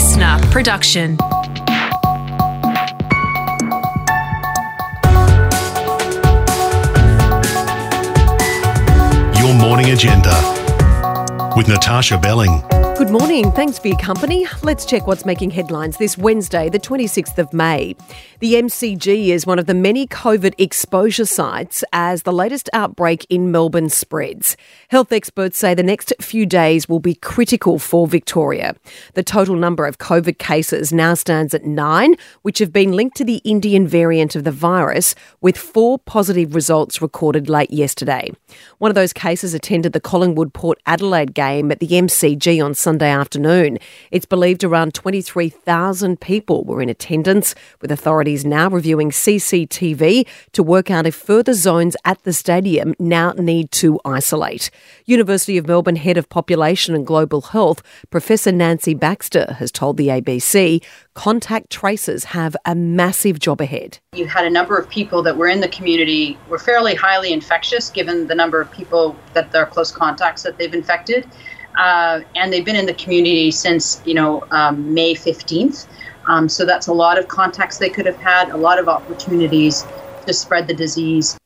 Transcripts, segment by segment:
LiSTNR production. Your morning agenda with Natasha Belling. Good morning. Thanks for your company. Let's check what's making headlines this Wednesday, the 26th of May. The MCG is one of the many COVID exposure sites as the latest outbreak in Melbourne spreads. Health experts say the next few days will be critical for Victoria. The total number of COVID cases now stands at nine, which have been linked to the Indian variant of the virus, with four positive results recorded late yesterday. One of those cases attended the Collingwood Port Adelaide game at the MCG on Sunday afternoon. It's believed around 23,000 people were in attendance, with authorities now reviewing CCTV to work out if further zones at the stadium now need to isolate. University of Melbourne Head of Population and Global Health, Professor Nancy Baxter, has told the ABC contact tracers have a massive job ahead. You had a number of people that were in the community were fairly highly infectious given the number of people that are close contacts that they've infected. Uh, and they've been in the community since, you know, um, May 15th. Um, so that's a lot of contacts they could have had, a lot of opportunities to spread the disease.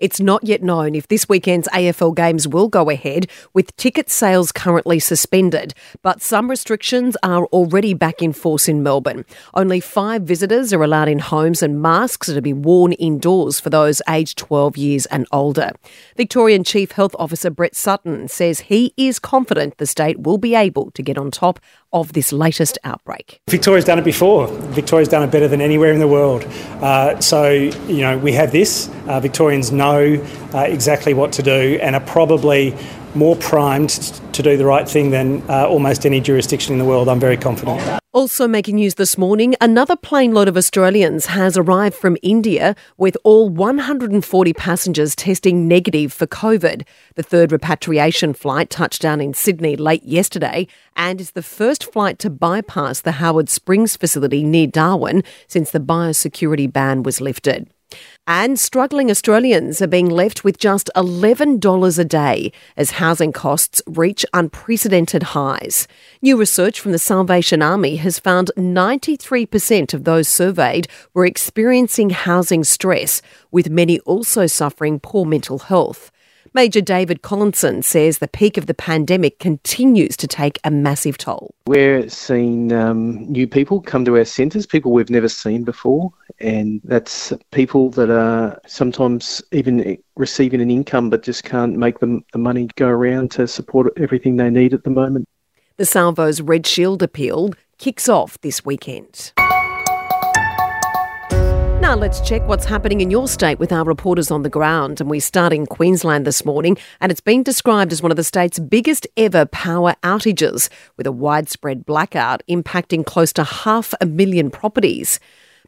It's not yet known if this weekend's AFL games will go ahead, with ticket sales currently suspended. But some restrictions are already back in force in Melbourne. Only five visitors are allowed in homes, and masks are to be worn indoors for those aged 12 years and older. Victorian Chief Health Officer Brett Sutton says he is confident the state will be able to get on top of this latest outbreak. Victoria's done it before. Victoria's done it better than anywhere in the world. Uh, so, you know, we have this. Uh, Victorians know uh, exactly what to do and are probably more primed to do the right thing than uh, almost any jurisdiction in the world. I'm very confident. Also making news this morning, another plane load of Australians has arrived from India with all 140 passengers testing negative for COVID. The third repatriation flight touched down in Sydney late yesterday and is the first flight to bypass the Howard Springs facility near Darwin since the biosecurity ban was lifted. And struggling Australians are being left with just $11 a day as housing costs reach unprecedented highs. New research from the Salvation Army has found 93% of those surveyed were experiencing housing stress, with many also suffering poor mental health. Major David Collinson says the peak of the pandemic continues to take a massive toll. We're seeing um, new people come to our centres, people we've never seen before, and that's people that are sometimes even receiving an income but just can't make them the money go around to support everything they need at the moment. The Salvo's Red Shield appeal kicks off this weekend. Now let's check what's happening in your state with our reporters on the ground. And we start in Queensland this morning, and it's been described as one of the state's biggest ever power outages, with a widespread blackout impacting close to half a million properties.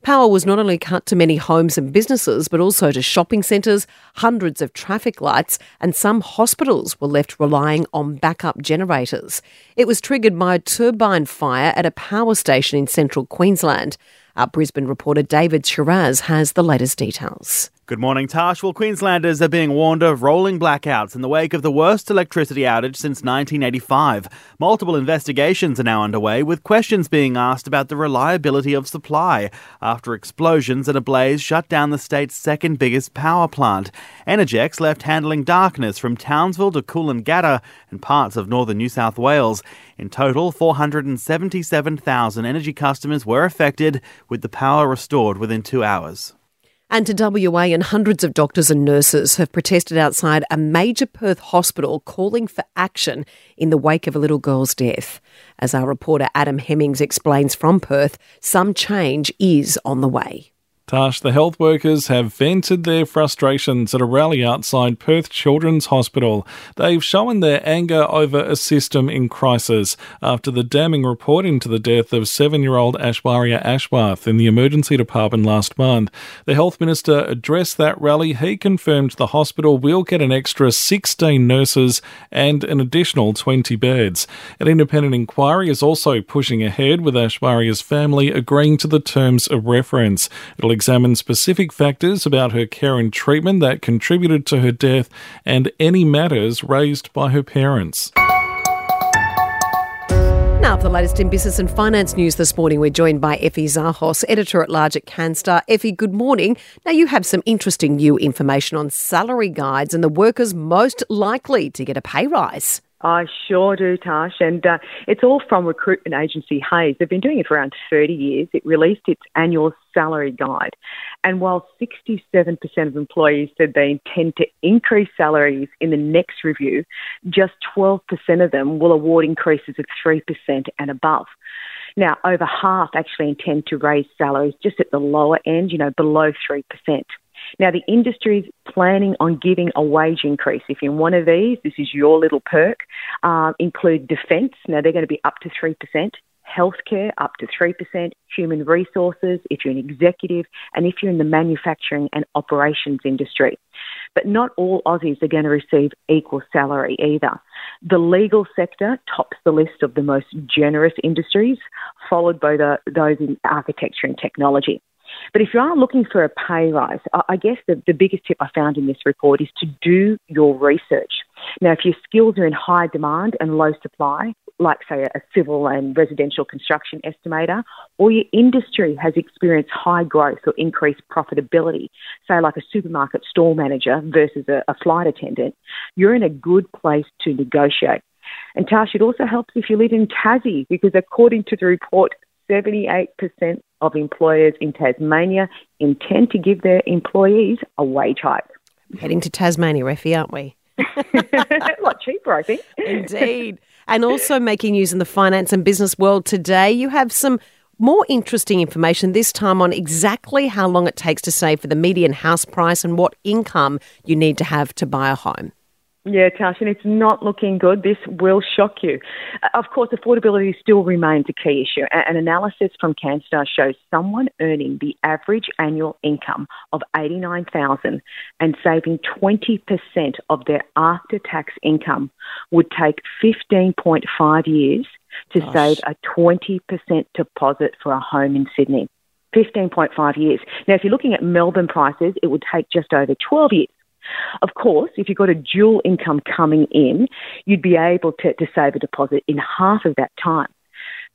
Power was not only cut to many homes and businesses, but also to shopping centres, hundreds of traffic lights, and some hospitals were left relying on backup generators. It was triggered by a turbine fire at a power station in central Queensland. Our Brisbane reporter David Shiraz has the latest details. Good morning, Tash. Well, Queenslanders are being warned of rolling blackouts in the wake of the worst electricity outage since 1985. Multiple investigations are now underway, with questions being asked about the reliability of supply after explosions and a blaze shut down the state's second biggest power plant. Energex left handling darkness from Townsville to Coolangatta and parts of northern New South Wales. In total, 477,000 energy customers were affected, with the power restored within two hours. And to WA, and hundreds of doctors and nurses have protested outside a major Perth hospital calling for action in the wake of a little girl's death. As our reporter Adam Hemmings explains from Perth, some change is on the way. Tash, the health workers have vented their frustrations at a rally outside Perth Children's Hospital. They've shown their anger over a system in crisis after the damning report into the death of seven year old Aishwarya Ashwath in the emergency department last month. The health minister addressed that rally. He confirmed the hospital will get an extra 16 nurses and an additional 20 beds. An independent inquiry is also pushing ahead with Aishwarya's family agreeing to the terms of reference. It'll examine specific factors about her care and treatment that contributed to her death and any matters raised by her parents. Now, for the latest in business and finance news this morning. We're joined by Effie Zahos, editor at large at Canstar. Effie, good morning. Now, you have some interesting new information on salary guides and the workers most likely to get a pay rise. I sure do, Tash. And uh, it's all from recruitment agency Hays. They've been doing it for around 30 years. It released its annual salary guide. And while 67% of employees said they intend to increase salaries in the next review, just 12% of them will award increases of 3% and above. Now, over half actually intend to raise salaries just at the lower end, you know, below 3%. Now, the industry is planning on giving a wage increase. If you're in one of these, this is your little perk. Uh, include defence. Now, they're going to be up to 3%. Healthcare up to 3%, human resources if you're an executive, and if you're in the manufacturing and operations industry. But not all Aussies are going to receive equal salary either. The legal sector tops the list of the most generous industries, followed by the, those in architecture and technology. But if you are looking for a pay rise, I guess the, the biggest tip I found in this report is to do your research. Now, if your skills are in high demand and low supply, like, say, a civil and residential construction estimator, or your industry has experienced high growth or increased profitability, say, like a supermarket store manager versus a, a flight attendant, you're in a good place to negotiate. And Tash, it also helps if you live in Tassie, because according to the report, 78% of employers in Tasmania intend to give their employees a wage hike. Heading to Tasmania, Effie, aren't we? a lot cheaper, I think. Indeed. And also making news in the finance and business world today, you have some more interesting information this time on exactly how long it takes to save for the median house price and what income you need to have to buy a home. Yeah, Tarshan, it's not looking good. This will shock you. Uh, of course, affordability still remains a key issue. An analysis from Canstar shows someone earning the average annual income of 89000 and saving 20% of their after-tax income would take 15.5 years to Gosh. save a 20% deposit for a home in Sydney. 15.5 years. Now, if you're looking at Melbourne prices, it would take just over 12 years. Of course, if you've got a dual income coming in, you'd be able to, to save a deposit in half of that time.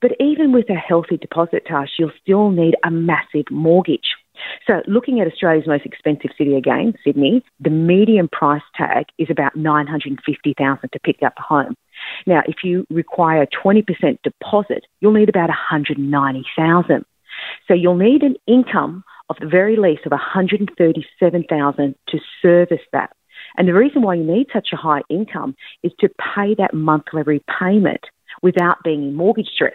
But even with a healthy deposit Tash, you'll still need a massive mortgage. So, looking at Australia's most expensive city again, Sydney, the median price tag is about 950,000 to pick up a home. Now, if you require a 20% deposit, you'll need about 190,000. So, you'll need an income of the very least of 137,000 to service that. And the reason why you need such a high income is to pay that monthly repayment without being in mortgage stress.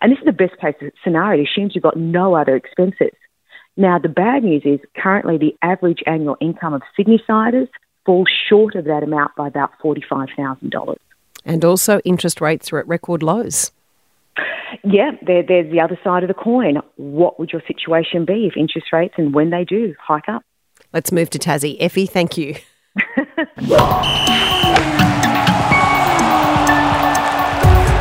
And this is the best case scenario. It assumes you've got no other expenses. Now, the bad news is currently the average annual income of Sydney siders falls short of that amount by about $45,000. And also, interest rates are at record lows. Yeah, there, there's the other side of the coin. What would your situation be if interest rates and when they do hike up? Let's move to Tassie. Effie, thank you.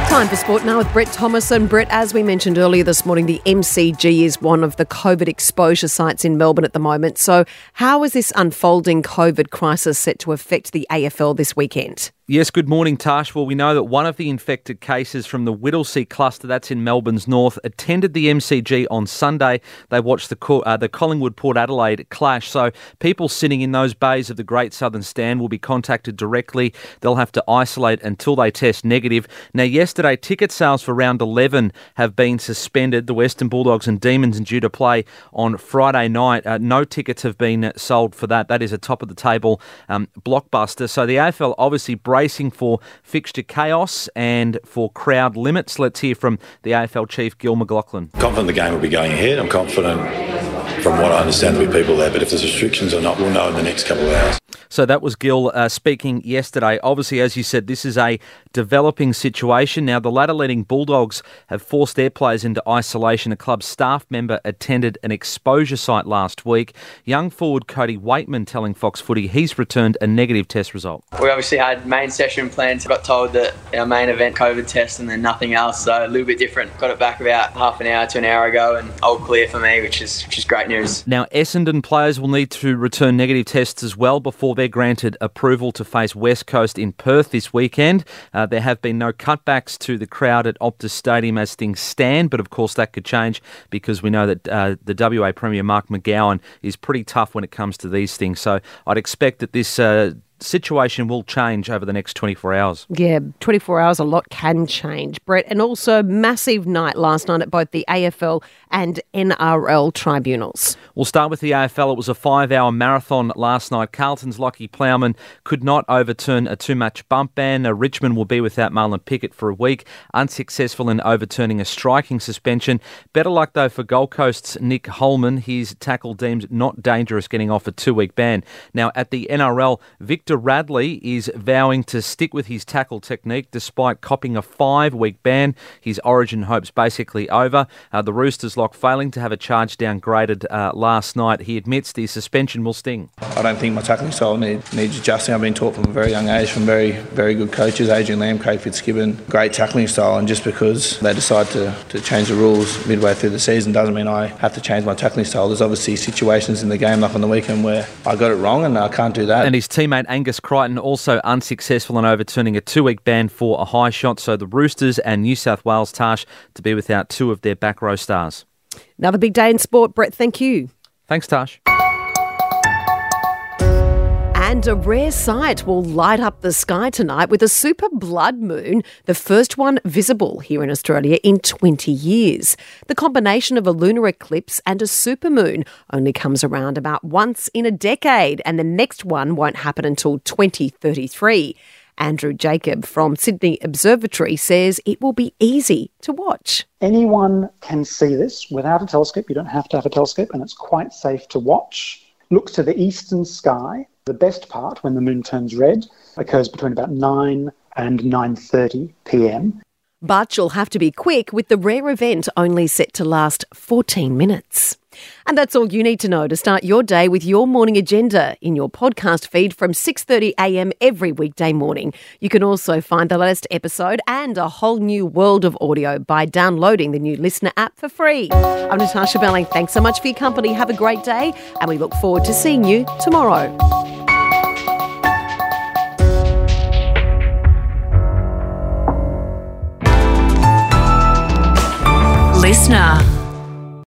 Time for sport now with Brett Thomas. And Brett, as we mentioned earlier this morning, the MCG is one of the COVID exposure sites in Melbourne at the moment. So, how is this unfolding COVID crisis set to affect the AFL this weekend? Yes, good morning, Tash. Well, we know that one of the infected cases from the Whittlesea cluster, that's in Melbourne's north, attended the MCG on Sunday. They watched the uh, the Collingwood Port Adelaide clash. So people sitting in those bays of the Great Southern Stand will be contacted directly. They'll have to isolate until they test negative. Now, yesterday, ticket sales for round 11 have been suspended. The Western Bulldogs and Demons are due to play on Friday night. Uh, no tickets have been sold for that. That is a top of the table um, blockbuster. So the AFL obviously bracing for fixture chaos and for crowd limits. Let's hear from the AFL chief, Gil McLachlan. Confident the game will be going ahead. I'm confident from what I understand there'll be people there, but if there's restrictions or not, we'll know in the next couple of hours. So that was Gil uh, speaking yesterday. Obviously, as you said, this is a developing situation. Now, the ladder leading Bulldogs have forced their players into isolation. A club staff member attended an exposure site last week. Young forward Cody Weightman telling Fox Footy he's returned a negative test result. We obviously had main session planned. Got told that our main event COVID test and then nothing else. So a little bit different. Got it back about half an hour to an hour ago and all clear for me, which is which is great news. Now, Essendon players will need to return negative tests as well before they're granted approval to face West Coast in Perth this weekend. Uh, there have been no cutbacks to the crowd at Optus Stadium as things stand, but of course that could change because we know that uh, the WA Premier Mark McGowan is pretty tough when it comes to these things. So I'd expect that this uh, situation will change over the next 24 hours. Yeah, 24 hours, a lot can change, Brett. And also, massive night last night at both the AFL and NRL tribunals. We'll start with the AFL. It was a five hour marathon last night. Carlton's Lachie Plowman could not overturn a two match bump ban. Richmond will be without Marlon Pickett for a week, unsuccessful in overturning a striking suspension. Better luck, though, for Gold Coast's Nick Holman. His tackle deemed not dangerous, getting off a two week ban. Now, at the NRL, Victor Radley is vowing to stick with his tackle technique despite copping a five week ban. His origin hopes basically over. Uh, the Roosters lock failing to have a charge downgraded uh, last night. He admits the suspension will sting. I don't think my tackling style need, needs adjusting. I've been taught from a very young age from very, very good coaches, Adrian Lam, Craig Fitzgibbon, great tackling style. And just because they decide to, to change the rules midway through the season doesn't mean I have to change my tackling style. There's obviously situations in the game, like on the weekend, where I got it wrong and I can't do that. And his teammate Angus Crichton also unsuccessful in overturning a two week ban for a high shot. So the Roosters and New South Wales Tash to be without two of their back row stars. Another big day in sport, Brett. Thank you. Thanks, Tash. And a rare sight will light up the sky tonight with a super blood moon, the first one visible here in Australia in 20 years. The combination of a lunar eclipse and a supermoon only comes around about once in a decade, and the next one won't happen until 2033. Andrew Jacob from Sydney Observatory says it will be easy to watch. Anyone can see this without a telescope. You don't have to have a telescope, and it's quite safe to watch. Look to the eastern sky. The best part, when the moon turns red, occurs between about 9 and 9:30 p.m. But you'll have to be quick with the rare event only set to last 14 minutes. And that's all you need to know to start your day with your morning agenda in your podcast feed from 6:30 a.m. every weekday morning. You can also find the latest episode and a whole new world of audio by downloading the new LiSTNR app for free. I'm Natasha Belling. Thanks so much for your company. Have a great day, and we look forward to seeing you tomorrow. LiSTNR.